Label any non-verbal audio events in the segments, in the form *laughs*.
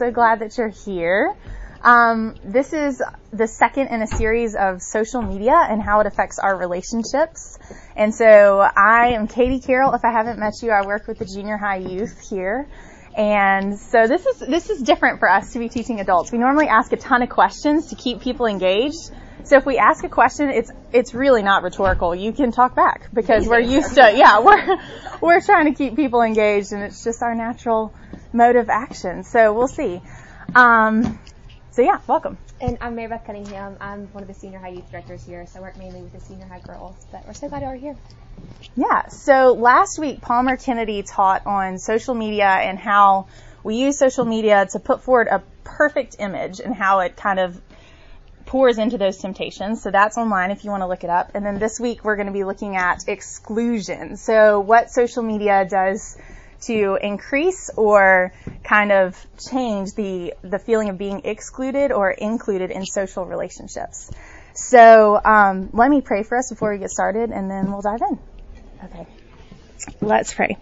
so glad that you're here. Um, this is the second in a series of social media and how it affects our relationships. And so I am Katie Carroll. If I haven't met you, I work with the junior high youth here. And so this is this is different for us to be teaching adults. We normally ask a ton of questions to keep people engaged. So if we ask a question, it's it's really not rhetorical. You can talk back because we're used to yeah, *laughs* we're we're trying to keep people engaged and it's just our natural mode of action. So we'll see. Um, so yeah, welcome. And I'm Mary Beth Cunningham. I'm one of the senior high youth directors here, so I work mainly with the senior high girls. But we're so glad you're here. Yeah. So last week, Palmer Kennedy taught on social media and how we use social media to put forward a perfect image and how it kind of pours into those temptations. So that's online if you want to look it up. And then this week we're going to be looking at exclusion. So what social media does to increase or kind of change the, the feeling of being excluded or included in social relationships. So um, let me pray for us before we get started and then we'll dive in. Okay. Let's pray.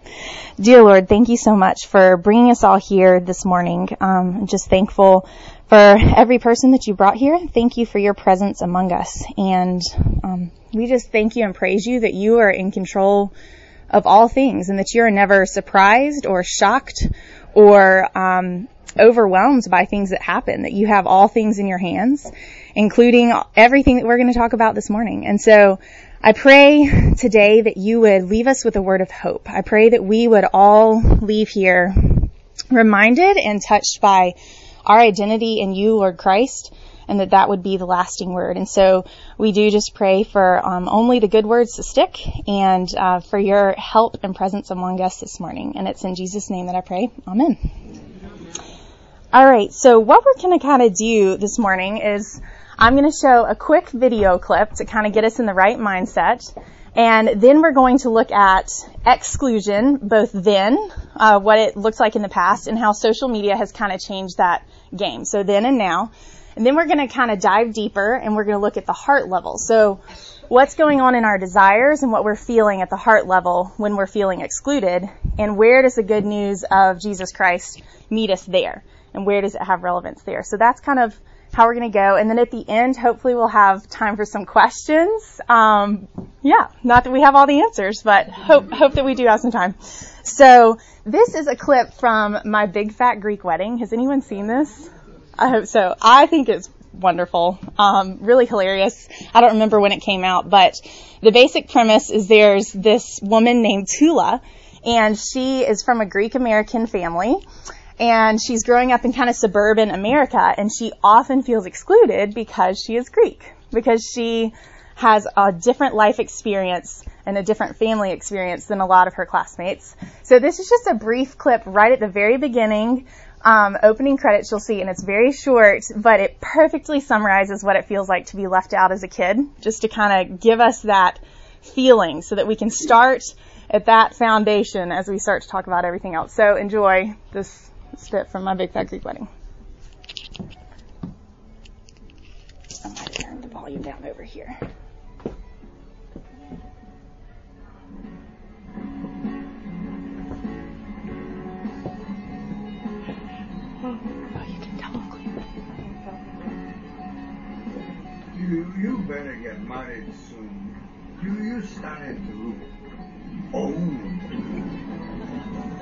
Dear Lord, thank you so much for bringing us all here this morning. Um, I'm just thankful for every person that you brought here. Thank you for your presence among us. And um, we just thank you and praise you that you are in control of all things and that you're never surprised or shocked or um, overwhelmed by things that happen, that you have all things in your hands, including everything that we're going to talk about this morning. And so I pray today that you would leave us with a word of hope. I pray that we would all leave here reminded and touched by our identity in you, Lord Christ, and that that would be the lasting word. And so we do just pray for um, only the good words to stick and uh, for your help and presence among us this morning. And it's in Jesus' name that I pray. Amen. All right. So what we're going to kind of do this morning is I'm going to show a quick video clip to kind of get us in the right mindset. And then we're going to look at exclusion, both then, uh, what it looks like in the past, and how social media has kind of changed that game. So then and now. And then we're going to kind of dive deeper and we're going to look at the heart level. So what's going on in our desires and what we're feeling at the heart level when we're feeling excluded and where does the good news of Jesus Christ meet us there and where does it have relevance there. So that's kind of how we're going to go. And then at the end, hopefully we'll have time for some questions. Um, yeah, not that we have all the answers, but hope, hope that we do have some time. So this is a clip from my big fat Greek wedding. Has anyone seen this? I hope so. I think it's wonderful, um, really hilarious. I don't remember when it came out, but the basic premise is there's this woman named Tula, and she is from a Greek American family, and she's growing up in kind of suburban America, and she often feels excluded because she is Greek, because she has a different life experience and a different family experience than a lot of her classmates. So this is just a brief clip right at the very beginning um, opening credits you'll see, and it's very short, but it perfectly summarizes what it feels like to be left out as a kid, just to kind of give us that feeling so that we can start at that foundation as we start to talk about everything else. So enjoy this bit from my Big Fat Greek Wedding. I'm going to turn the volume down over here. You, you better get married soon. You, you started to old.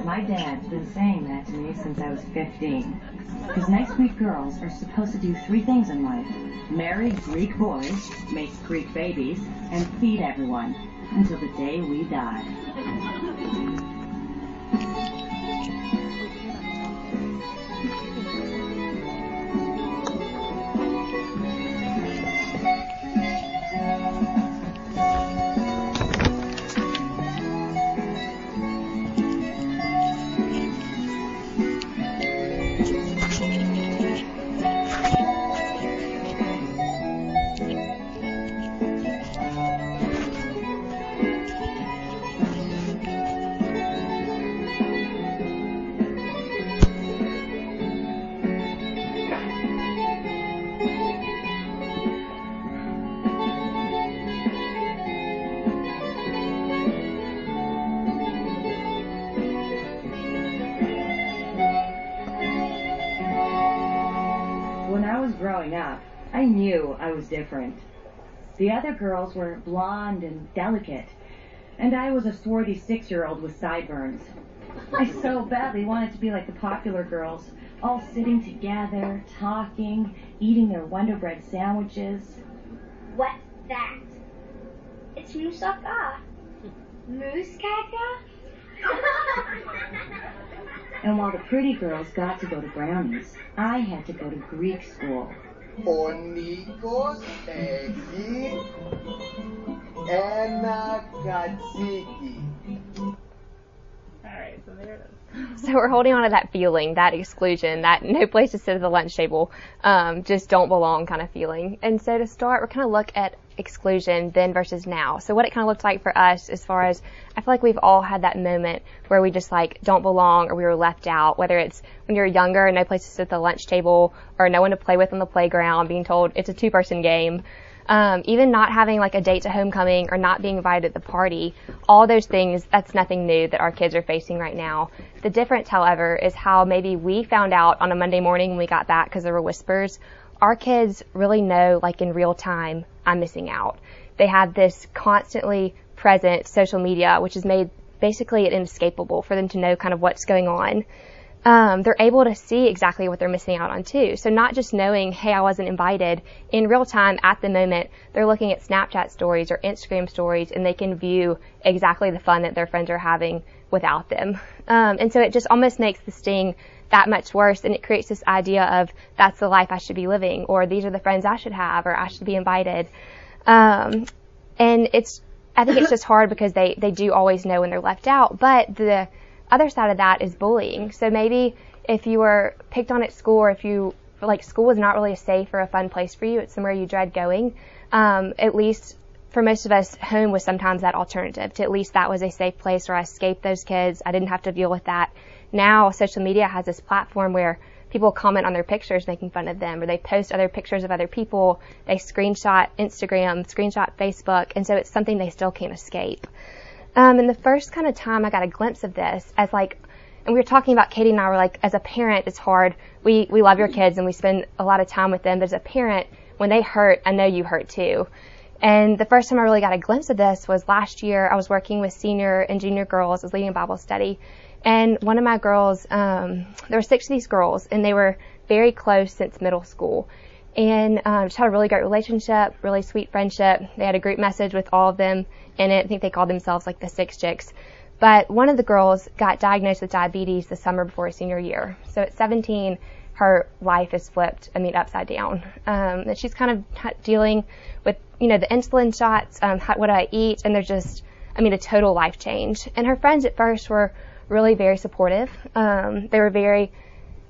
My dad's been saying that to me since I was 15. Because nice Greek girls are supposed to do three things in life. Marry Greek boys, make Greek babies, and feed everyone. Until the day we die. Was growing up, I knew I was different. The other girls were blonde and delicate, and I was a swarthy six-year-old with sideburns. I so badly wanted to be like the popular girls, all sitting together, talking, eating their Wonder Bread sandwiches. What's that? It's moussaka. Moussaka? *laughs* And while the pretty girls got to go to Brownies, I had to go to Greek school. Ο Νίκος έχει ένα κατσίκι. Alright, so there it is. So we're holding on to that feeling, that exclusion, that no place to sit at the lunch table, um, just don't belong kind of feeling. And so to start, we're kind of look at exclusion then versus now. So what it kind of looks like for us as far as I feel like we've all had that moment where we just like don't belong or we were left out, whether it's when you're younger and no place to sit at the lunch table or no one to play with on the playground, being told it's a two person game. Um, even not having like a date to homecoming or not being invited at the party, all those things, that's nothing new that our kids are facing right now. The difference, however, is how maybe we found out on a Monday morning when we got back because there were whispers. Our kids really know, like in real time, I'm missing out. They have this constantly present social media, which has made basically it inescapable for them to know kind of what's going on um, they're able to see exactly what they're missing out on too. So not just knowing, hey, I wasn't invited in real time at the moment, they're looking at Snapchat stories or Instagram stories and they can view exactly the fun that their friends are having without them. Um, and so it just almost makes the sting that much worse and it creates this idea of that's the life I should be living or these are the friends I should have or I should be invited. Um, and it's, I think it's just *laughs* hard because they, they do always know when they're left out, but the, other side of that is bullying. So maybe if you were picked on at school or if you like school is not really a safe or a fun place for you, it's somewhere you dread going. Um, at least for most of us, home was sometimes that alternative to at least that was a safe place where I escaped those kids. I didn't have to deal with that. Now social media has this platform where people comment on their pictures making fun of them or they post other pictures of other people. They screenshot Instagram, screenshot Facebook. And so it's something they still can't escape. Um, and the first kind of time I got a glimpse of this as like, and we were talking about Katie and I were like, as a parent, it's hard. We, we love your kids and we spend a lot of time with them, but as a parent, when they hurt, I know you hurt too. And the first time I really got a glimpse of this was last year. I was working with senior and junior girls. I was leading a Bible study. And one of my girls, um, there were six of these girls and they were very close since middle school and um, just had a really great relationship, really sweet friendship. They had a group message with all of them in it. I think they called themselves like the Six Chicks. But one of the girls got diagnosed with diabetes the summer before her senior year. So at 17, her life is flipped, I mean, upside down. Um, and she's kind of dealing with, you know, the insulin shots, um, how, what do I eat, and they're just, I mean, a total life change. And her friends at first were really very supportive. Um, they were very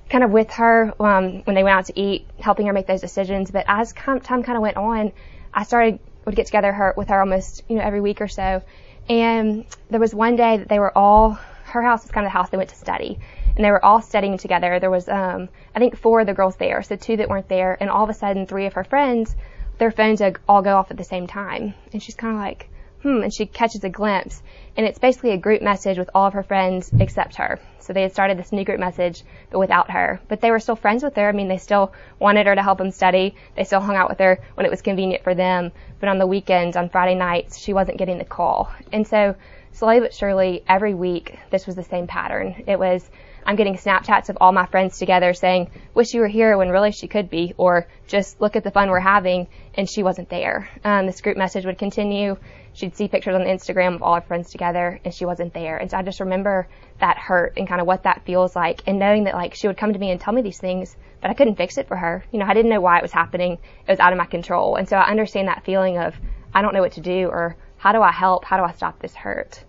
kind of with her um, when they went out to eat, helping her make those decisions. But as time kind of went on, I started would get together her with her almost you know every week or so. And there was one day that they were all her house was kind of the house they went to study, and they were all studying together. There was um, I think four of the girls there, so two that weren't there, and all of a sudden three of her friends, their phones all go off at the same time, and she's kind of like hmm, and she catches a glimpse. And it's basically a group message with all of her friends except her. So they had started this new group message, but without her. But they were still friends with her. I mean, they still wanted her to help them study. They still hung out with her when it was convenient for them. But on the weekends, on Friday nights, she wasn't getting the call. And so slowly but surely, every week, this was the same pattern. It was, I'm getting Snapchats of all my friends together saying, wish you were here when really she could be, or just look at the fun we're having, and she wasn't there. Um, this group message would continue she'd see pictures on Instagram of all her friends together and she wasn't there. And so I just remember that hurt and kind of what that feels like and knowing that like she would come to me and tell me these things, but I couldn't fix it for her. You know, I didn't know why it was happening. It was out of my control. And so I understand that feeling of I don't know what to do or how do I help? How do I stop this hurt?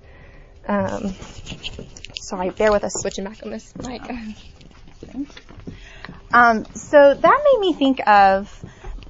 Um, sorry, bear with us switching back on this mic. Um, so that made me think of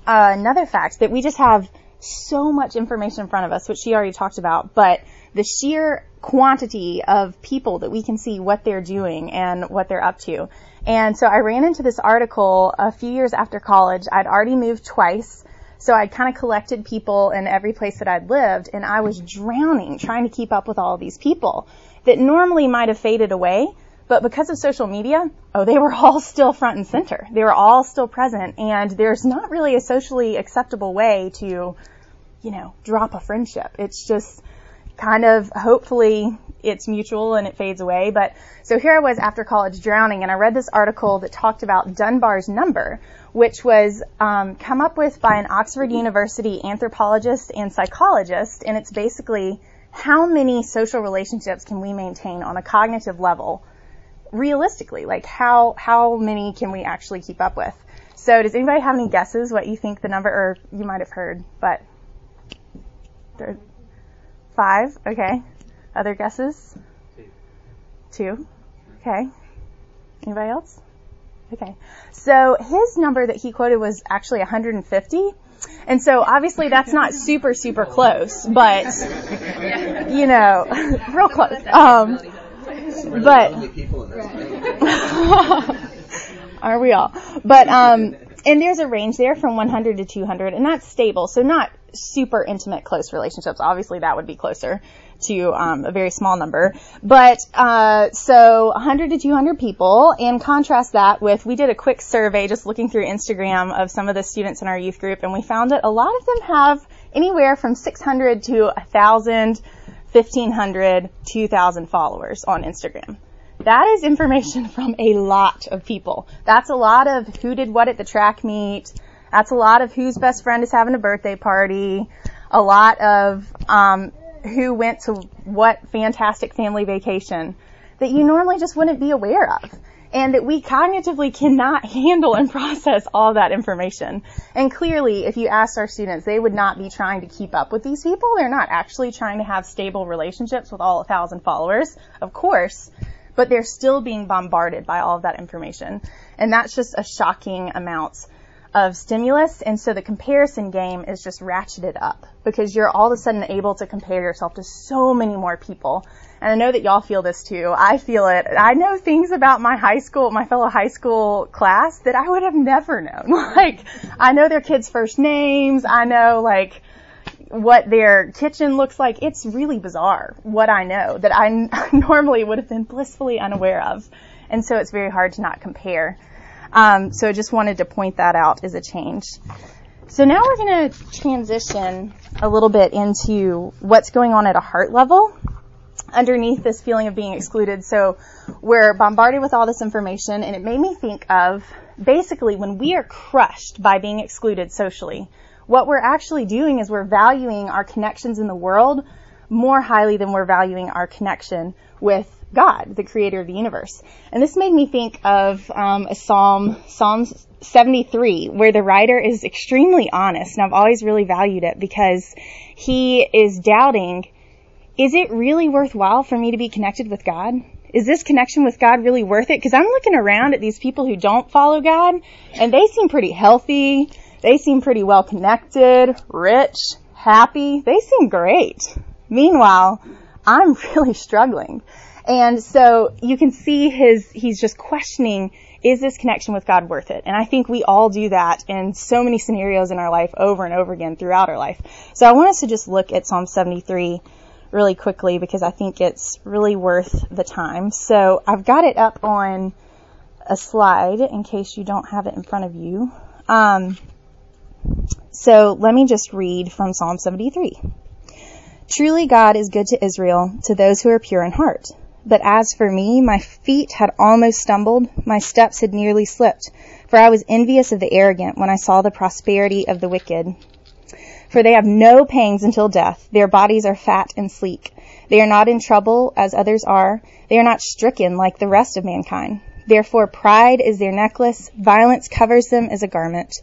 uh, another fact that we just have so much information in front of us, which she already talked about, but the sheer quantity of people that we can see what they're doing and what they're up to. And so I ran into this article a few years after college. I'd already moved twice. So I'd kind of collected people in every place that I'd lived and I was drowning trying to keep up with all these people that normally might have faded away, But because of social media, oh, they were *laughs* all still front and center. They were all still present. And there's not really a socially acceptable way to, you know, drop a friendship. It's just kind of, hopefully, it's mutual and it fades away. But so here I was after college drowning and I read this article that talked about Dunbar's number, which was um, come up with by an Oxford University anthropologist and psychologist. And it's basically how many social relationships can we maintain on a cognitive level realistically? Like how, how many can we actually keep up with? So does anybody have any guesses what you think the number, or you might have heard, but there, five, okay. Other guesses? Two. Two, okay. Anybody else? Okay. So his number that he quoted was actually 150. And so obviously that's not super, super close, but, you know, *laughs* real close. Um, but, *laughs* are we all? But, um, and there's a range there from 100 to 200, and that's stable. So not super intimate, close relationships. Obviously that would be closer to um, a very small number. But uh, so 100 to 200 people, and contrast that with we did a quick survey just looking through Instagram of some of the students in our youth group, and we found that a lot of them have anywhere from 600 to 1,000, 1,500, 2,000 followers on Instagram. That is information *laughs* from a lot of people. That's a lot of who did what at the track meet. That's a lot of whose best friend is having a birthday party. A lot of um, who went to what fantastic family vacation that you normally just wouldn't be aware of. And that we cognitively cannot *laughs* handle and process all that information. And clearly, if you ask our students, they would not be trying to keep up with these people. They're not actually trying to have stable relationships with all a thousand followers, of course, but they're still being bombarded by all of that information. And that's just a shocking amount of stimulus. And so the comparison game is just ratcheted up because you're all of a sudden able to compare yourself to so many more people. And I know that y'all feel this too. I feel it. I know things about my high school, my fellow high school class that I would have never known. *laughs* like, I know their kids' first names. I know like what their kitchen looks like. It's really bizarre what I know that I *laughs* normally would have been blissfully unaware of. And so it's very hard to not compare. Um, so I just wanted to point that out as a change. So now we're going to transition a little bit into what's going on at a heart level underneath this feeling of being excluded. So we're bombarded with all this information and it made me think of basically when we are crushed by being excluded socially, what we're actually doing is we're valuing our connections in the world more highly than we're valuing our connection with God, the creator of the universe. And this made me think of um, a psalm, Psalm 73, where the writer is extremely honest, and I've always really valued it because he is doubting, is it really worthwhile for me to be connected with God? Is this connection with God really worth it? Because I'm looking around at these people who don't follow God, and they seem pretty healthy. They seem pretty well connected, rich, happy. They seem great. Meanwhile, I'm *laughs* really struggling. And so you can see his, he's just questioning, is this connection with God worth it? And I think we all do that in so many scenarios in our life over and over again throughout our life. So I want us to just look at Psalm 73 really quickly because I think it's really worth the time. So I've got it up on a slide in case you don't have it in front of you. Um, so let me just read from Psalm 73. Truly God is good to Israel, to those who are pure in heart. But as for me, my feet had almost stumbled, my steps had nearly slipped, for I was envious of the arrogant when I saw the prosperity of the wicked. For they have no pangs until death, their bodies are fat and sleek. They are not in trouble as others are, they are not stricken like the rest of mankind. Therefore pride is their necklace, violence covers them as a garment.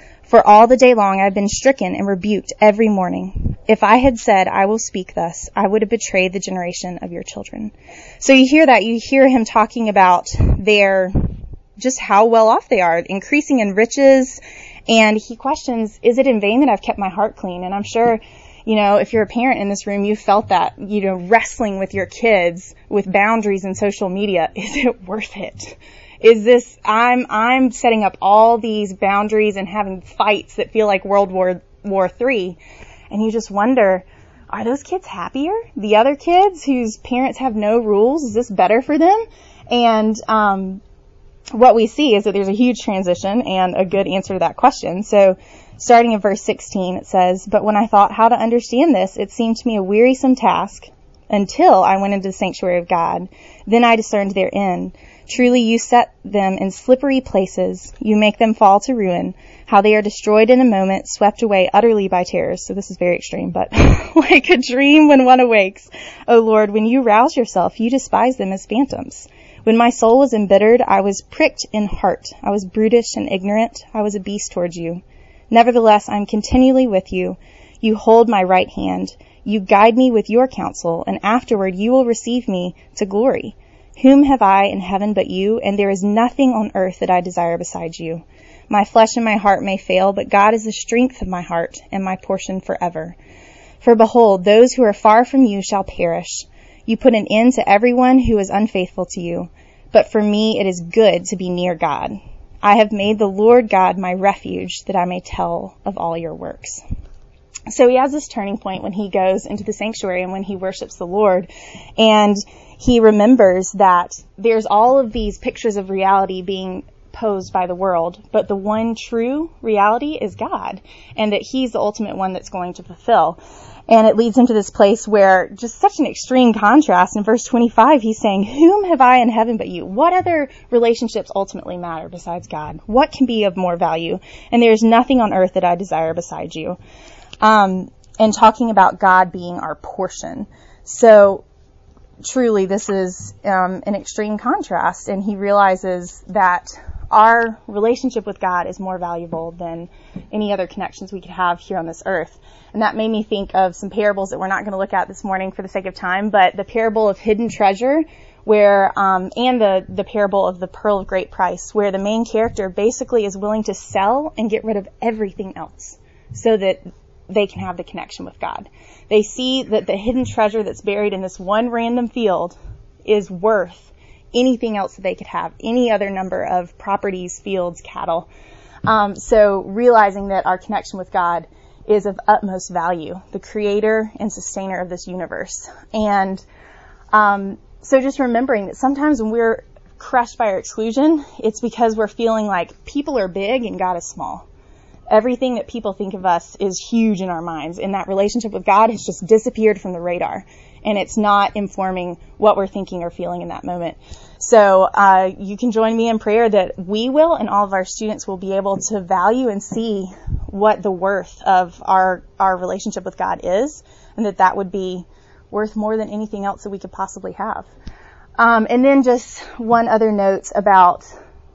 For all the day long I have been stricken and rebuked every morning. If I had said, I will speak thus, I would have betrayed the generation of your children. So you hear that, you hear him talking about their, just how well off they are, increasing in riches, and he questions, is it in vain that I've kept my heart clean? And I'm sure, you know, if you're a parent in this room, you felt that, you know, wrestling with your kids with boundaries and social media. *laughs* Is it worth it? Is this, I'm, I'm setting up all these boundaries and having fights that feel like World War, War Three. And you just wonder, are those kids happier? The other kids whose parents have no rules, is this better for them? And, um, what we see is that there's a huge transition and a good answer to that question. So starting in verse 16, it says, But when I thought how to understand this, it seemed to me a wearisome task until I went into the sanctuary of God. Then I discerned their end. Truly you set them in slippery places. You make them fall to ruin. How they are destroyed in a moment, swept away utterly by terrors. So this is very extreme, but *laughs* like a dream when one awakes. O Lord, when you rouse yourself, you despise them as phantoms. When my soul was embittered, I was pricked in heart. I was brutish and ignorant. I was a beast towards you. Nevertheless, I am continually with you. You hold my right hand. You guide me with your counsel, and afterward you will receive me to glory. Whom have I in heaven but you? And there is nothing on earth that I desire besides you. My flesh and my heart may fail, but God is the strength of my heart and my portion forever. For behold, those who are far from you shall perish. You put an end to everyone who is unfaithful to you. But for me it is good to be near God. I have made the Lord God my refuge that I may tell of all your works. So he has this turning point when he goes into the sanctuary and when he worships the Lord. And he remembers that there's all of these pictures of reality being posed by the world, but the one true reality is God, and that He's the ultimate one that's going to fulfill. And it leads him to this place where just such an extreme contrast. In verse 25, he's saying, Whom have I in heaven but you? What other relationships ultimately matter besides God? What can be of more value? And there is nothing on earth that I desire besides you. Um, and talking about God being our portion. So truly, this is um, an extreme contrast, and he realizes that our relationship with God is more valuable than any other connections we could have here on this earth. And that made me think of some parables that we're not going to look at this morning for the sake of time, but the parable of hidden treasure, where, um, and the, the parable of the pearl of great price, where the main character basically is willing to sell and get rid of everything else so that they can have the connection with God. They see that the hidden treasure that's buried in this one random field is worth anything else that they could have, any other number of properties, fields, cattle. Um, so realizing that our connection with God is of utmost value, the creator and sustainer of this universe. And um, so just remembering that sometimes when we're crushed by our exclusion, it's because we're feeling like people are big and God is small. Everything that people think of us is huge in our minds, and that relationship with God has just disappeared from the radar and it's not informing what we're thinking or feeling in that moment. So uh, you can join me in prayer that we will and all of our students will be able to value and see what the worth of our our relationship with God is, and that that would be worth more than anything else that we could possibly have. Um, and then just one other note about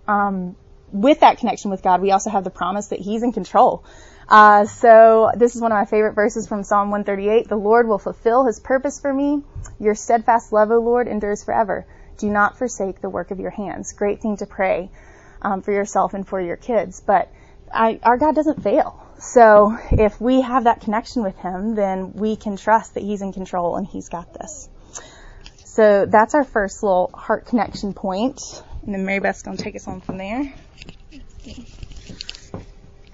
um, with that connection with God, we also have the promise that He's in control. Uh, so this is one of my favorite verses from Psalm 138. The Lord will fulfill his purpose for me. Your steadfast love, O Lord, endures forever. Do not forsake the work of your hands. Great thing to pray um, for yourself and for your kids. But I, our God doesn't fail. So if we have that connection with him, then we can trust that he's in control and he's got this. So that's our first little heart connection point. And then Mary Beth's going to take us on from there.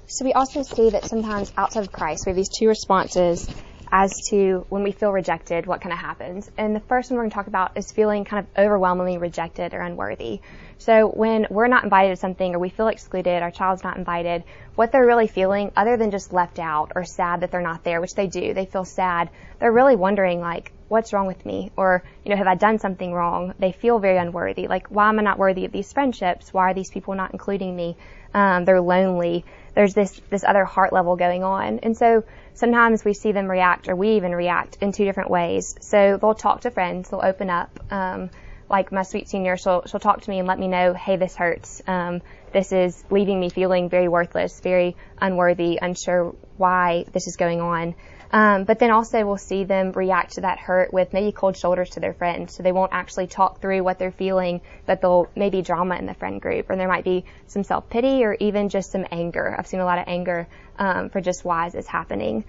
So we also see that sometimes outside of Christ, we have these two responses as to when we feel rejected, what kind of happens. And the first one we're going to talk about is feeling kind of overwhelmingly rejected or unworthy. So when we're not invited to something or we feel excluded, our child's not invited, what they're really feeling, other than just left out or sad that they're not there, which they do, they feel sad, they're really wondering like, what's wrong with me? Or, you know, have I done something wrong? They feel very unworthy. Like, why am I not worthy of these friendships? Why are these people not including me? Um, they're lonely there's this this other heart level going on. And so sometimes we see them react, or we even react in two different ways. So they'll talk to friends, they'll open up. Um, like my sweet senior, she'll she'll talk to me and let me know, hey, this hurts. Um, this is leaving me feeling very worthless, very unworthy, unsure why this is going on. Um, but then also we'll see them react to that hurt with maybe cold shoulders to their friends. So they won't actually talk through what they're feeling, but they'll maybe drama in the friend group, or there might be some self pity or even just some anger. I've seen a lot of anger um, for just why is this happening.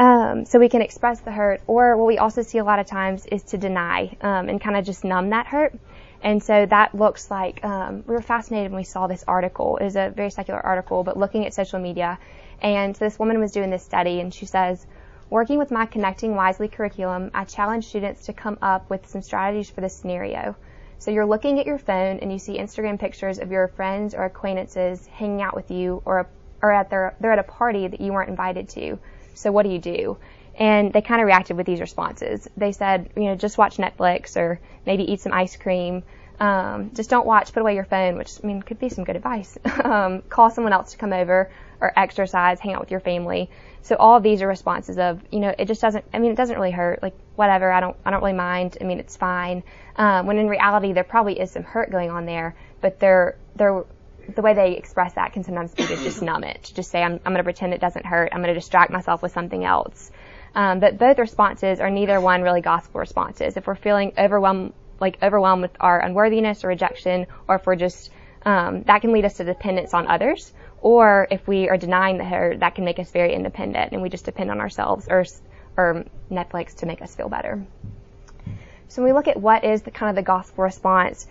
Um, so we can express the hurt, or what we also see a lot of times is to deny um, and kind of just numb that hurt. And so that looks like um, we were fascinated when we saw this article. It was a very secular article, but looking at social media. And this woman was doing this study, and she says, Working with my Connecting Wisely curriculum, I challenge students to come up with some strategies for this scenario. So you're looking at your phone and you see Instagram pictures of your friends or acquaintances hanging out with you or, or at their, they're at a party that you weren't invited to. So what do you do? And they kind of reacted with these responses. They said, you know, just watch Netflix or maybe eat some ice cream. Um, just don't watch, put away your phone, which I mean could be some good advice. *laughs* um, call someone else to come over or exercise, hang out with your family. So all of these are responses of, you know, it just doesn't, I mean, it doesn't really hurt. Like, whatever, I don't, I don't really mind. I mean, it's fine. Um, when in reality, there probably is some hurt going on there, but they're, they're, the way they express that can sometimes be to just *coughs* numb it, to just say, I'm, I'm going to pretend it doesn't hurt. I'm going to distract myself with something else. Um, but both responses are neither one really gospel responses. If we're feeling overwhelmed, like overwhelmed with our unworthiness or rejection, or if we're just, um, that can lead us to dependence on others or if we are denying the that can make us very independent and we just depend on ourselves or, or Netflix to make us feel better. So when we look at what is the kind of the gospel response,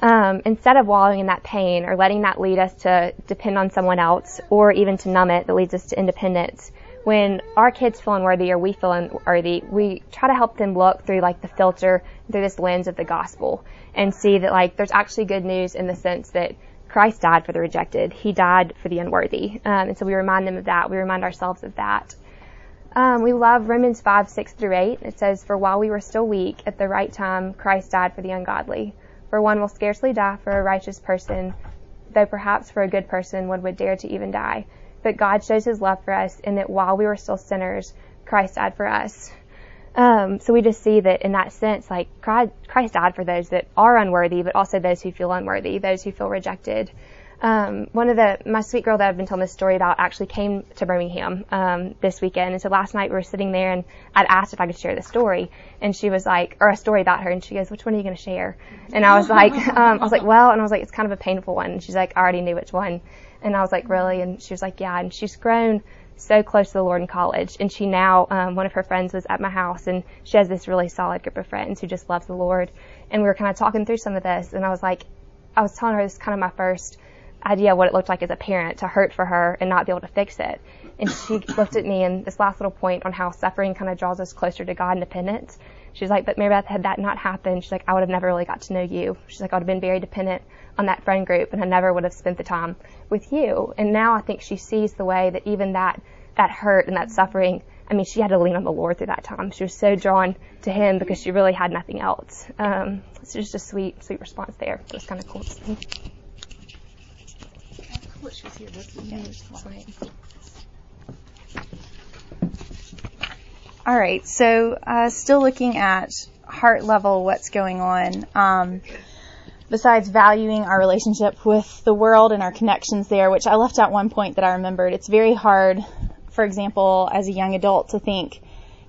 um, instead of wallowing in that pain or letting that lead us to depend on someone else or even to numb it that leads us to independence, when our kids feel unworthy or we feel unworthy, we try to help them look through like the filter through this lens of the gospel and see that like there's actually good news in the sense that Christ died for the rejected. He died for the unworthy. Um, and so we remind them of that. We remind ourselves of that. Um, we love Romans 5, 6 through 8. It says, For while we were still weak, at the right time, Christ died for the ungodly. For one will scarcely die for a righteous person, though perhaps for a good person one would dare to even die. But God shows his love for us in that while we were still sinners, Christ died for us. Um, so we just see that in that sense, like Christ died for those that are unworthy, but also those who feel unworthy, those who feel rejected. Um, one of the my sweet girl that I've been telling this story about actually came to Birmingham um, this weekend, and so last night we were sitting there, and I'd asked if I could share the story, and she was like, or a story about her, and she goes, "Which one are you going to share?" And I was like, *laughs* um, I was like, "Well," and I was like, "It's kind of a painful one," and she's like, "I already knew which one," and I was like, "Really?" And she was like, "Yeah," and she's grown so close to the Lord in college. And she now, um, one of her friends was at my house and she has this really solid group of friends who just love the Lord. And we were kind of talking through some of this and I was like, I was telling her this is kind of my first idea of what it looked like as a parent to hurt for her and not be able to fix it. And she *laughs* looked at me and this last little point on how suffering kind of draws us closer to God and dependence. She's like, but Mary Beth, had that not happened, she's like, I would have never really got to know you. She's like, I would have been very dependent on that friend group and I never would have spent the time with you. And now I think she sees the way that even that, that hurt and that suffering, I mean, she had to lean on the Lord through that time. She was so drawn to Him because she really had nothing else. Um, it's just a sweet, sweet response there. It was kind of cool to see. All right, so uh, still looking at heart level, what's going on. Um, besides valuing our relationship with the world and our connections there, which I left out one point that I remembered. It's very hard, for example, as a young adult to think,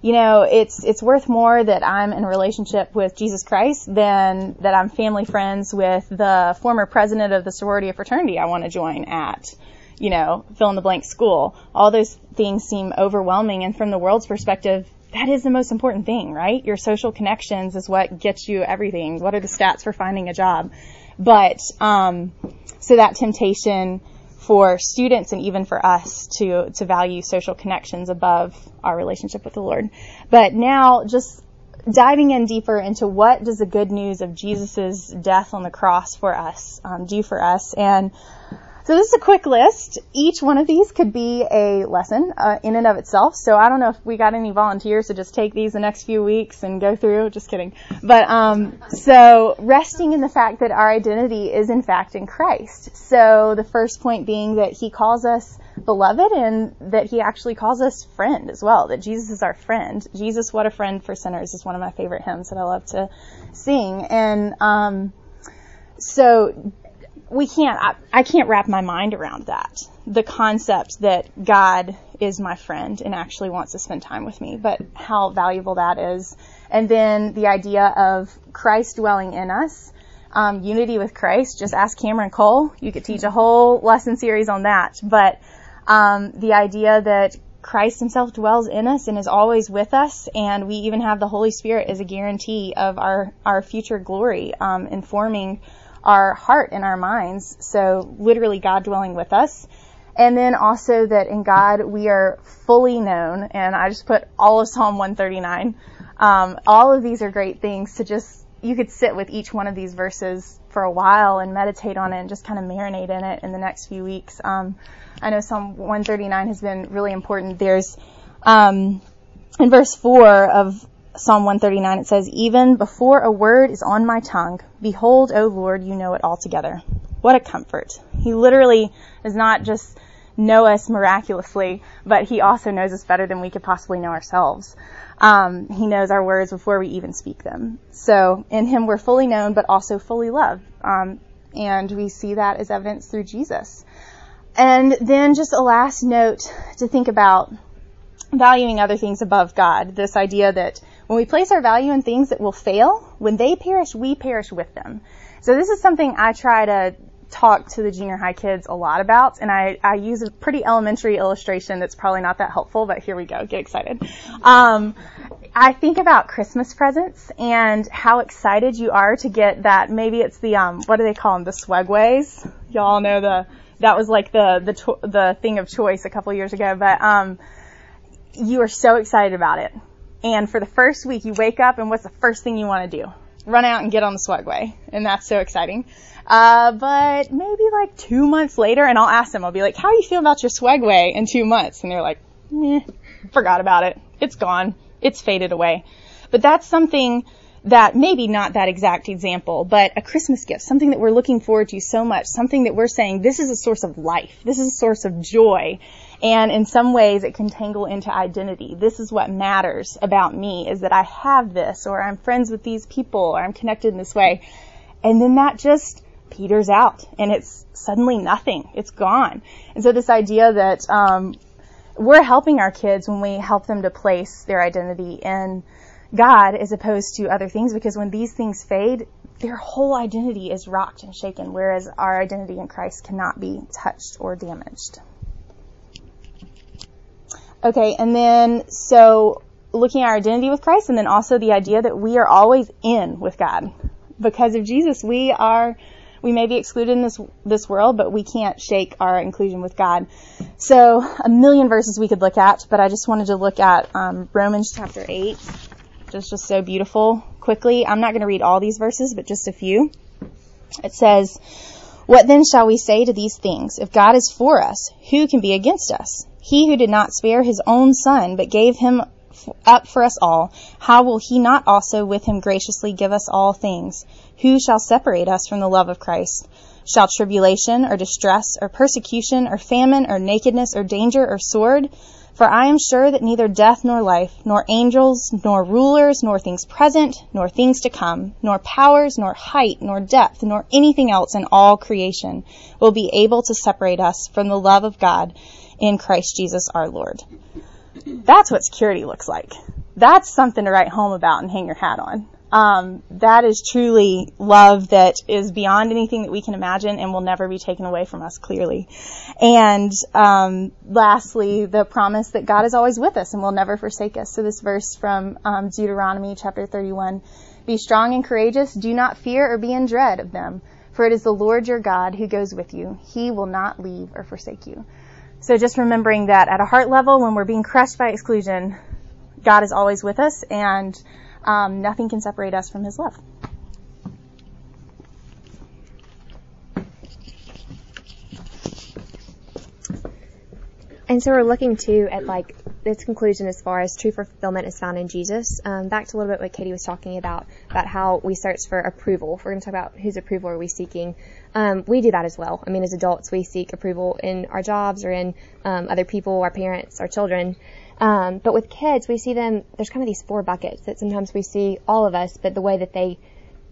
you know, it's it's worth more that I'm in a relationship with Jesus Christ than that I'm family friends with the former president of the sorority or fraternity I want to join at, you know, fill in the blank school. All those things seem overwhelming, and from the world's perspective, that is the most important thing, right? Your social connections is what gets you everything. What are the stats for finding a job? But um, so that temptation for students and even for us to to value social connections above our relationship with the Lord. But now just diving in deeper into what does the good news of Jesus' death on the cross for us um, do for us and so this is a quick list. Each one of these could be a lesson uh, in and of itself. So I don't know if we got any volunteers to just take these the next few weeks and go through. Just kidding. But um, so resting in the fact that our identity is in fact in Christ. So the first point being that He calls us beloved and that He actually calls us friend as well. That Jesus is our friend. Jesus, what a friend for sinners, is one of my favorite hymns that I love to sing. And um, so we can't, I, I, can't wrap my mind around that. the concept that God is my friend and actually wants to spend time with me, but how valuable that is. And then the idea of Christ dwelling in us, um, unity with Christ. Just ask Cameron Cole. You could teach a whole lesson series on that. But um, the idea that Christ Himself dwells in us and is always with us, and we even have the Holy Spirit as a guarantee of our our future glory, um, informing our heart and our minds. So literally, God dwelling with us. And then also that in God we are fully known, and I just put all of Psalm 139. Um, all of these are great things to just, you could sit with each one of these verses for a while and meditate on it and just kind of marinate in it in the next few weeks. Um, I know Psalm 139 has been really important. There's, um, in verse 4 of Psalm 139, it says, Even before a word is on my tongue, behold, O Lord, you know it altogether. What a comfort. He literally does not just know us miraculously, but he also knows us better than we could possibly know ourselves. Um, he knows our words before we even speak them. So in him we're fully known, but also fully loved. Um, and we see that as evidence through Jesus. And then just a last note to think about valuing other things above God. This idea that when we place our value in things that will fail, when they perish, we perish with them. So this is something I try to talk to the junior high kids a lot about, and I, I use a pretty elementary illustration that's probably not that helpful, but here we go. Get excited. Um, I think about Christmas presents and how excited you are to get that. Maybe it's the um, what do they call them? The swagways. Y'all know the that was like the the the thing of choice a couple years ago, but um, you are so excited about it. And for the first week, you wake up, and what's the first thing you want to do? Run out and get on the swagway, and that's so exciting. Uh, but maybe like two months later, and I'll ask them, I'll be like, how do you feel about your swagway in two months? And they're like, eh, forgot about it. It's gone. It's faded away. But that's something that maybe not that exact example, but a Christmas gift, something that we're looking forward to so much, something that we're saying, this is a source of life. This is a source of joy. And in some ways it can tangle into identity. This is what matters about me is that I have this or I'm friends with these people or I'm connected in this way. And then that just peters out and it's suddenly nothing. It's gone. And so this idea that um, we're helping our kids when we help them to place their identity in God as opposed to other things because when these things fade, their whole identity is rocked and shaken, whereas our identity in Christ cannot be touched or damaged. Okay, and then so looking at our identity with Christ and then also the idea that we are always in with God. Because of Jesus, we are we may be excluded in this this world, but we can't shake our inclusion with God. So a million verses we could look at, but I just wanted to look at um, Romans chapter eight, just just so beautiful. Quickly, I'm not going to read all these verses, but just a few. It says, "What then shall we say to these things? If God is for us, who can be against us? He who did not spare his own son, but gave him up for us all, how will he not also with him graciously give us all things? Who shall separate us from the love of Christ? Shall tribulation or distress or persecution or famine or nakedness or danger or sword? For I am sure that neither death nor life, nor angels, nor rulers, nor things present, nor things to come, nor powers, nor height, nor depth, nor anything else in all creation will be able to separate us from the love of God in Christ Jesus our Lord. That's what security looks like. That's something to write home about and hang your hat on. Um, that is truly love that is beyond anything that we can imagine and will never be taken away from us clearly. And um, lastly, the promise that God is always with us and will never forsake us. So this verse from um, Deuteronomy chapter 31: "Be strong and courageous; do not fear or be in dread of them, for it is the Lord your God who goes with you; He will not leave or forsake you." So just remembering that at a heart level, when we're being crushed by exclusion, God is always with us and um, nothing can separate us from His love. And so we're looking too at like this conclusion as far as true fulfillment is found in Jesus. Um, back to a little bit what Katie was talking about about how we search for approval. We're going to talk about whose approval are we seeking. Um, we do that as well. I mean, as adults, we seek approval in our jobs or in um, other people, our parents, our children. Um, but with kids, we see them. There's kind of these four buckets that sometimes we see all of us, but the way that they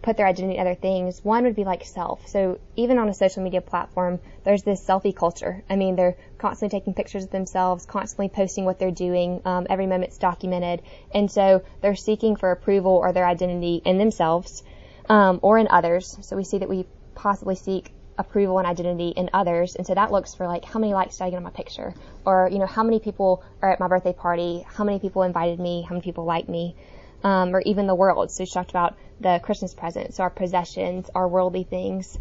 put their identity in other things. One would be like self. So even on a social media platform, there's this selfie culture. I mean, they're constantly taking pictures of themselves, constantly posting what they're doing. Um, every moment's documented, and so they're seeking for approval or their identity in themselves um, or in others. So we see that we possibly seek approval and identity in others. And so that looks for like how many likes did I get on my picture? Or, you know, how many people are at my birthday party? How many people invited me? How many people like me? Um, or even the world. So she talked about the Christmas presents, our possessions, our worldly things.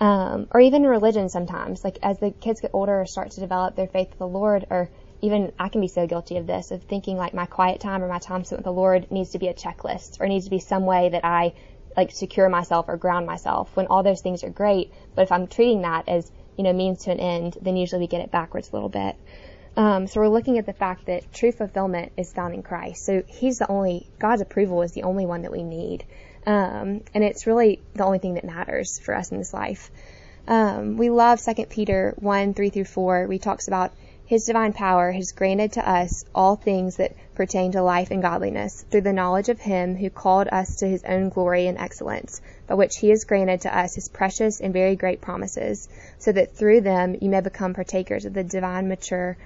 Um, or even religion sometimes. Like as the kids get older or start to develop their faith with the Lord, or even I can be so guilty of this, of thinking like my quiet time or my time spent with the Lord needs to be a checklist or needs to be some way that I like secure myself or ground myself when all those things are great. But if I'm treating that as, you know, means to an end, then usually we get it backwards a little bit. Um, so we're looking at the fact that true fulfillment is found in Christ. So He's the only, God's approval is the only one that we need. Um, and it's really the only thing that matters for us in this life. Um, we love 2 Peter 1, 3 through 4. We talks about his divine power has granted to us all things that pertain to life and godliness through the knowledge of him who called us to his own glory and excellence, by which he has granted to us his precious and very great promises, so that through them you may become partakers of the divine mature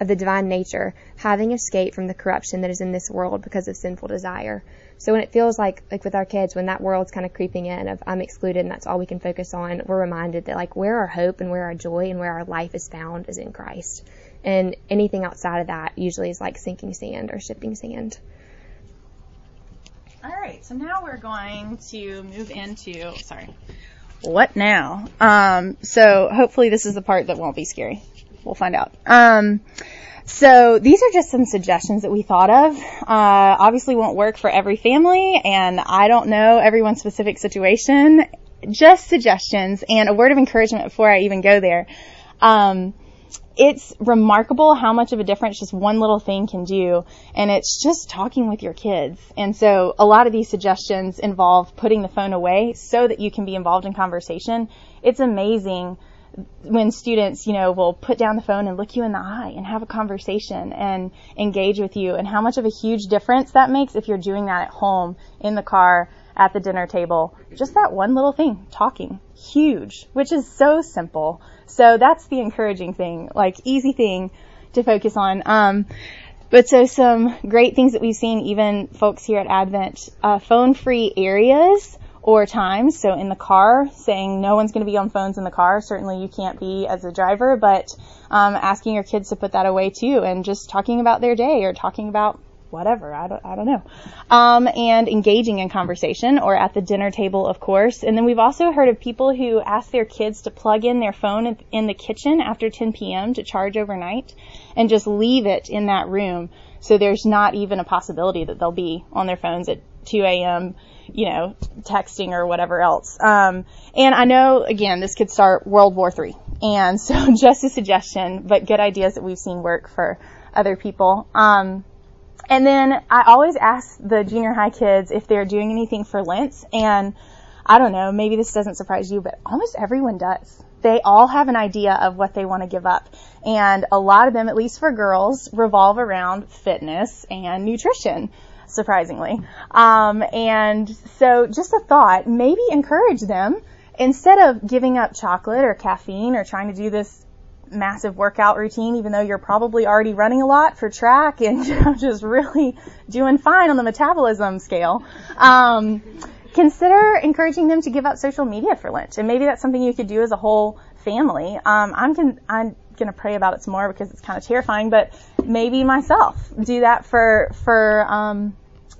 of the divine nature, having escaped from the corruption that is in this world because of sinful desire. So when it feels like, like with our kids, when that world's kind of creeping in of I'm excluded and that's all we can focus on, we're reminded that like where our hope and where our joy and where our life is found is in Christ. And anything outside of that usually is like sinking sand or shifting sand. All right, so now we're going to move into, sorry, what now? Um, so hopefully this is the part that won't be scary. We'll find out. Um, so these are just some suggestions that we thought of. Uh, obviously won't work for every family, and I don't know everyone's specific situation. Just suggestions and a word of encouragement before I even go there. Um, it's remarkable how much of a difference just one little thing can do. And it's just talking with your kids. And so a lot of these suggestions involve putting the phone away so that you can be involved in conversation. It's amazing when students, you know, will put down the phone and look you in the eye and have a conversation and engage with you and how much of a huge difference that makes if you're doing that at home, in the car, at the dinner table. Just that one little thing, talking. Huge, which is so simple. So that's the encouraging thing, like easy thing to focus on. Um, but so some great things that we've seen, even folks here at Advent, uh, phone-free areas or times. So in the car, saying no one's going to be on phones in the car. Certainly you can't be as a driver, but um, asking your kids to put that away too, and just talking about their day or talking about whatever. I don't, I don't know. Um, and engaging in conversation or at the dinner table, of course. And then we've also heard of people who ask their kids to plug in their phone in the kitchen after 10 p.m. to charge overnight and just leave it in that room. So there's not even a possibility that they'll be on their phones at 2 a.m., you know, texting or whatever else. Um, and I know, again, this could start World War III. And so *laughs* just a suggestion, but good ideas that we've seen work for other people. Um, and then I always ask the junior high kids if they're doing anything for Lent. And I don't know, maybe this doesn't surprise you, but almost everyone does. They all have an idea of what they want to give up. And a lot of them, at least for girls, revolve around fitness and nutrition, surprisingly. Um, and so just a thought, maybe encourage them instead of giving up chocolate or caffeine or trying to do this massive workout routine, even though you're probably already running a lot for track and *laughs* just really doing fine on the metabolism scale. Um, consider encouraging them to give up social media for Lent, and maybe that's something you could do as a whole family. Um, I'm con- I'm gonna pray about it some more because it's kind of terrifying, but maybe myself do that for for um,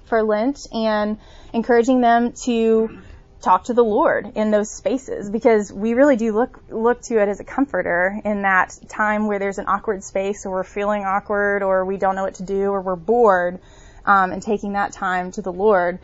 for Lent and encouraging them to talk to the Lord in those spaces because we really do look look to it as a comforter in that time where there's an awkward space or we're feeling awkward or we don't know what to do or we're bored um, and taking that time to the Lord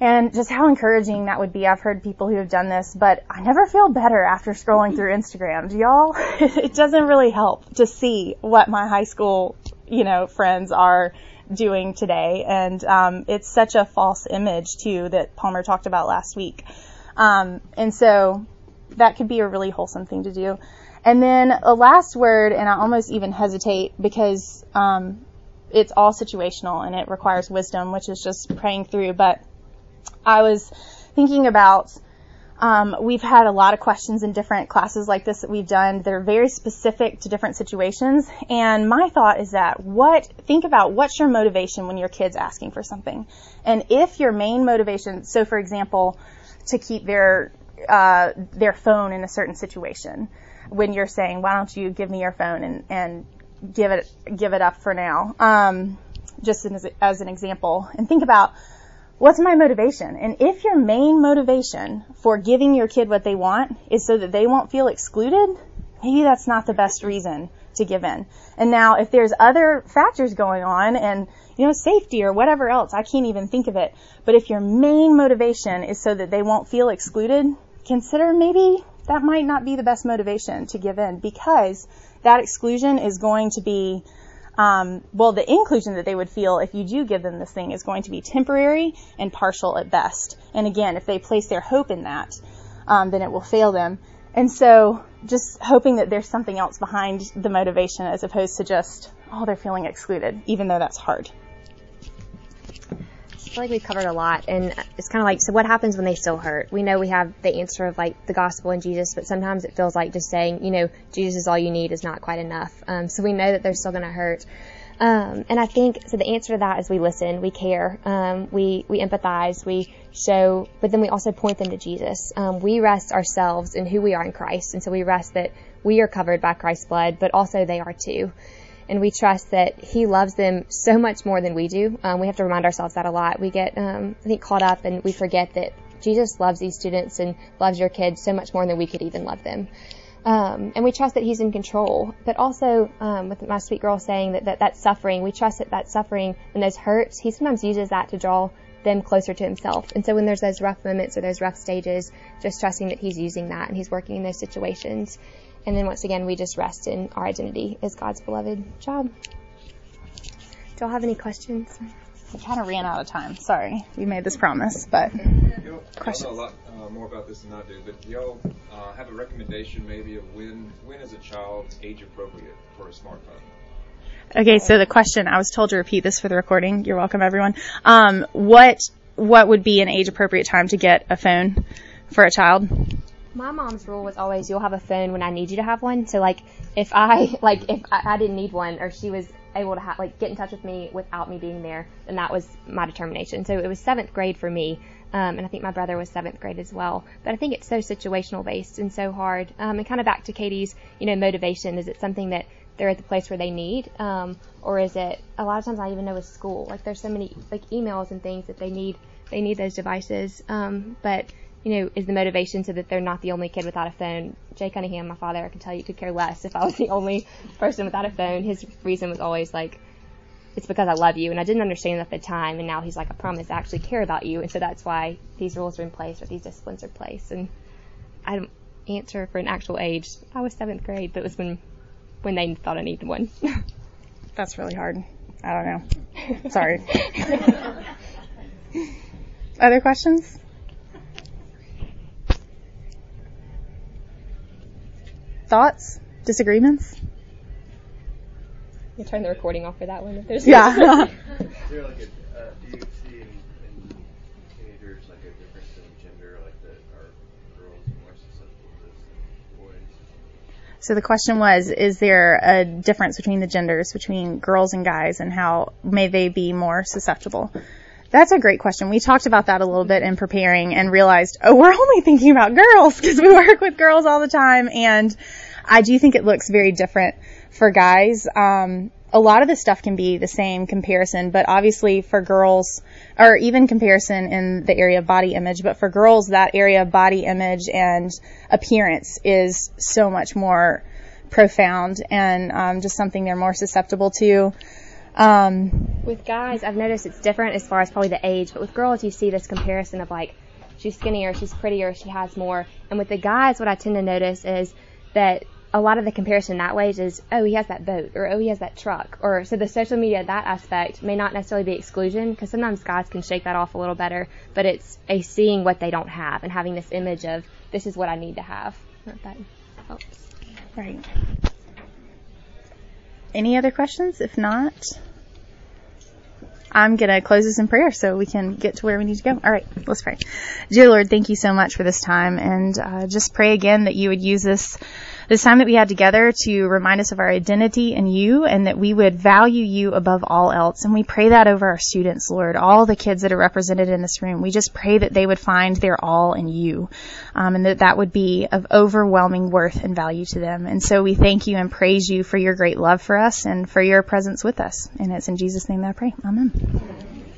and just how encouraging that would be. I've heard people who have done this, but I never feel better after scrolling through Instagram. Do y'all? *laughs* it doesn't really help to see what my high school, you know, friends are doing today. And um, it's such a false image, too, that Palmer talked about last week. Um, and so that could be a really wholesome thing to do. And then a last word, and I almost even hesitate because um, it's all situational and it requires wisdom, which is just praying through. But I was thinking about um, we've had a lot of questions in different classes like this that we've done that are very specific to different situations. And my thought is that what, think about what's your motivation when your kid's asking for something. And if your main motivation, so for example, to keep their, uh, their phone in a certain situation, when you're saying, why don't you give me your phone and, and give it, give it up for now. Um, just as, as an example. And think about, what's my motivation? And if your main motivation for giving your kid what they want is so that they won't feel excluded, maybe that's not the best reason to give in. And now if there's other factors going on and, you know, safety or whatever else, I can't even think of it. But if your main motivation is so that they won't feel excluded, consider maybe that might not be the best motivation to give in because that exclusion is going to be um, well, the inclusion that they would feel if you do give them this thing is going to be temporary and partial at best. And again, if they place their hope in that, um, then it will fail them. And so, just hoping that there's something else behind the motivation as opposed to just, oh, they're feeling excluded, even though that's hard feel like we've covered a lot, and it's kind of like, so what happens when they still hurt? We know we have the answer of like the gospel and Jesus, but sometimes it feels like just saying, you know, Jesus is all you need is not quite enough. Um, so we know that they're still going to hurt. Um, and I think so. The answer to that is we listen, we care, um, we we empathize, we show, but then we also point them to Jesus. Um, we rest ourselves in who we are in Christ, and so we rest that we are covered by Christ's blood, but also they are too and we trust that He loves them so much more than we do. Um, we have to remind ourselves that a lot. We get, um, I think, caught up and we forget that Jesus loves these students and loves your kids so much more than we could even love them. Um, and we trust that He's in control. But also, um, with my sweet girl saying that, that that suffering, we trust that that suffering and those hurts, He sometimes uses that to draw them closer to Himself. And so when there's those rough moments or those rough stages, just trusting that He's using that and He's working in those situations. And then once again, we just rest in our identity as God's beloved child. Do y'all have any questions? I kind of ran out of time. Sorry, we made this promise, but you questions. know a lot uh, more about this than I do, but y'all uh, have a recommendation maybe of when when is a child age appropriate for a smartphone? Okay, so the question I was told to repeat this for the recording. You're welcome, everyone. Um, what what would be an age appropriate time to get a phone for a child? My mom's rule was always you'll have a phone when I need you to have one. So like if I *laughs* like if I, I didn't need one or she was able to have like get in touch with me without me being there, then that was my determination. So it was seventh grade for me. Um, and I think my brother was seventh grade as well. But I think it's so situational based and so hard. Um, and kind of back to Katie's, you know, motivation. Is it something that they're at the place where they need, um, or is it a lot of times I even know with school, like there's so many like emails and things that they need, they need those devices. Um, but you know, is the motivation so that they're not the only kid without a phone. Jay Cunningham, my father, I can tell you could care less if I was the only person without a phone. His reason was always like, it's because I love you. And I didn't understand that at the time. And now he's like, I promise I actually care about you. And so that's why these rules are in place or these disciplines are in place. And I don't answer for an actual age. I was seventh grade, but it was when, when they thought I needed one. *laughs* that's really hard. I don't know. Sorry. *laughs* Other questions? Thoughts? Disagreements? You turn the recording off for that one if there's Yeah. *laughs* *laughs* Is there like a, uh, do you see in, in teenagers like a difference in gender, like that are girls more susceptible to this than boys? So the question was, is there a difference between the genders, between girls and guys, and how may they be more susceptible? That's a great question. We talked about that a little bit in preparing and realized, oh, we're only thinking about girls *laughs* because we work with girls all the time. And I do think it looks very different for guys. Um, a lot of the stuff can be the same comparison, but obviously for girls, or even comparison in the area of body image, but for girls, that area of body image and appearance is so much more profound and um, just something they're more susceptible to. Um, with guys, I've noticed it's different as far as probably the age, but with girls, you see this comparison of like, she's skinnier, she's prettier, she has more. And with the guys, what I tend to notice is that a lot of the comparison that way is, oh, he has that boat, or oh, he has that truck, or so the social media, that aspect may not necessarily be exclusion, because sometimes guys can shake that off a little better, but it's a seeing what they don't have and having this image of, this is what I need to have. that helps. Right. Any other questions? If not, I'm going to close this in prayer so we can get to where we need to go. All right, let's pray. Dear Lord, thank you so much for this time and uh, just pray again that you would use this this time that we had together to remind us of our identity in you and that we would value you above all else. And we pray that over our students, Lord, all the kids that are represented in this room. We just pray that they would find their all in you um, and that that would be of overwhelming worth and value to them. And so we thank you and praise you for your great love for us and for your presence with us. And it's in Jesus' name that I pray. Amen.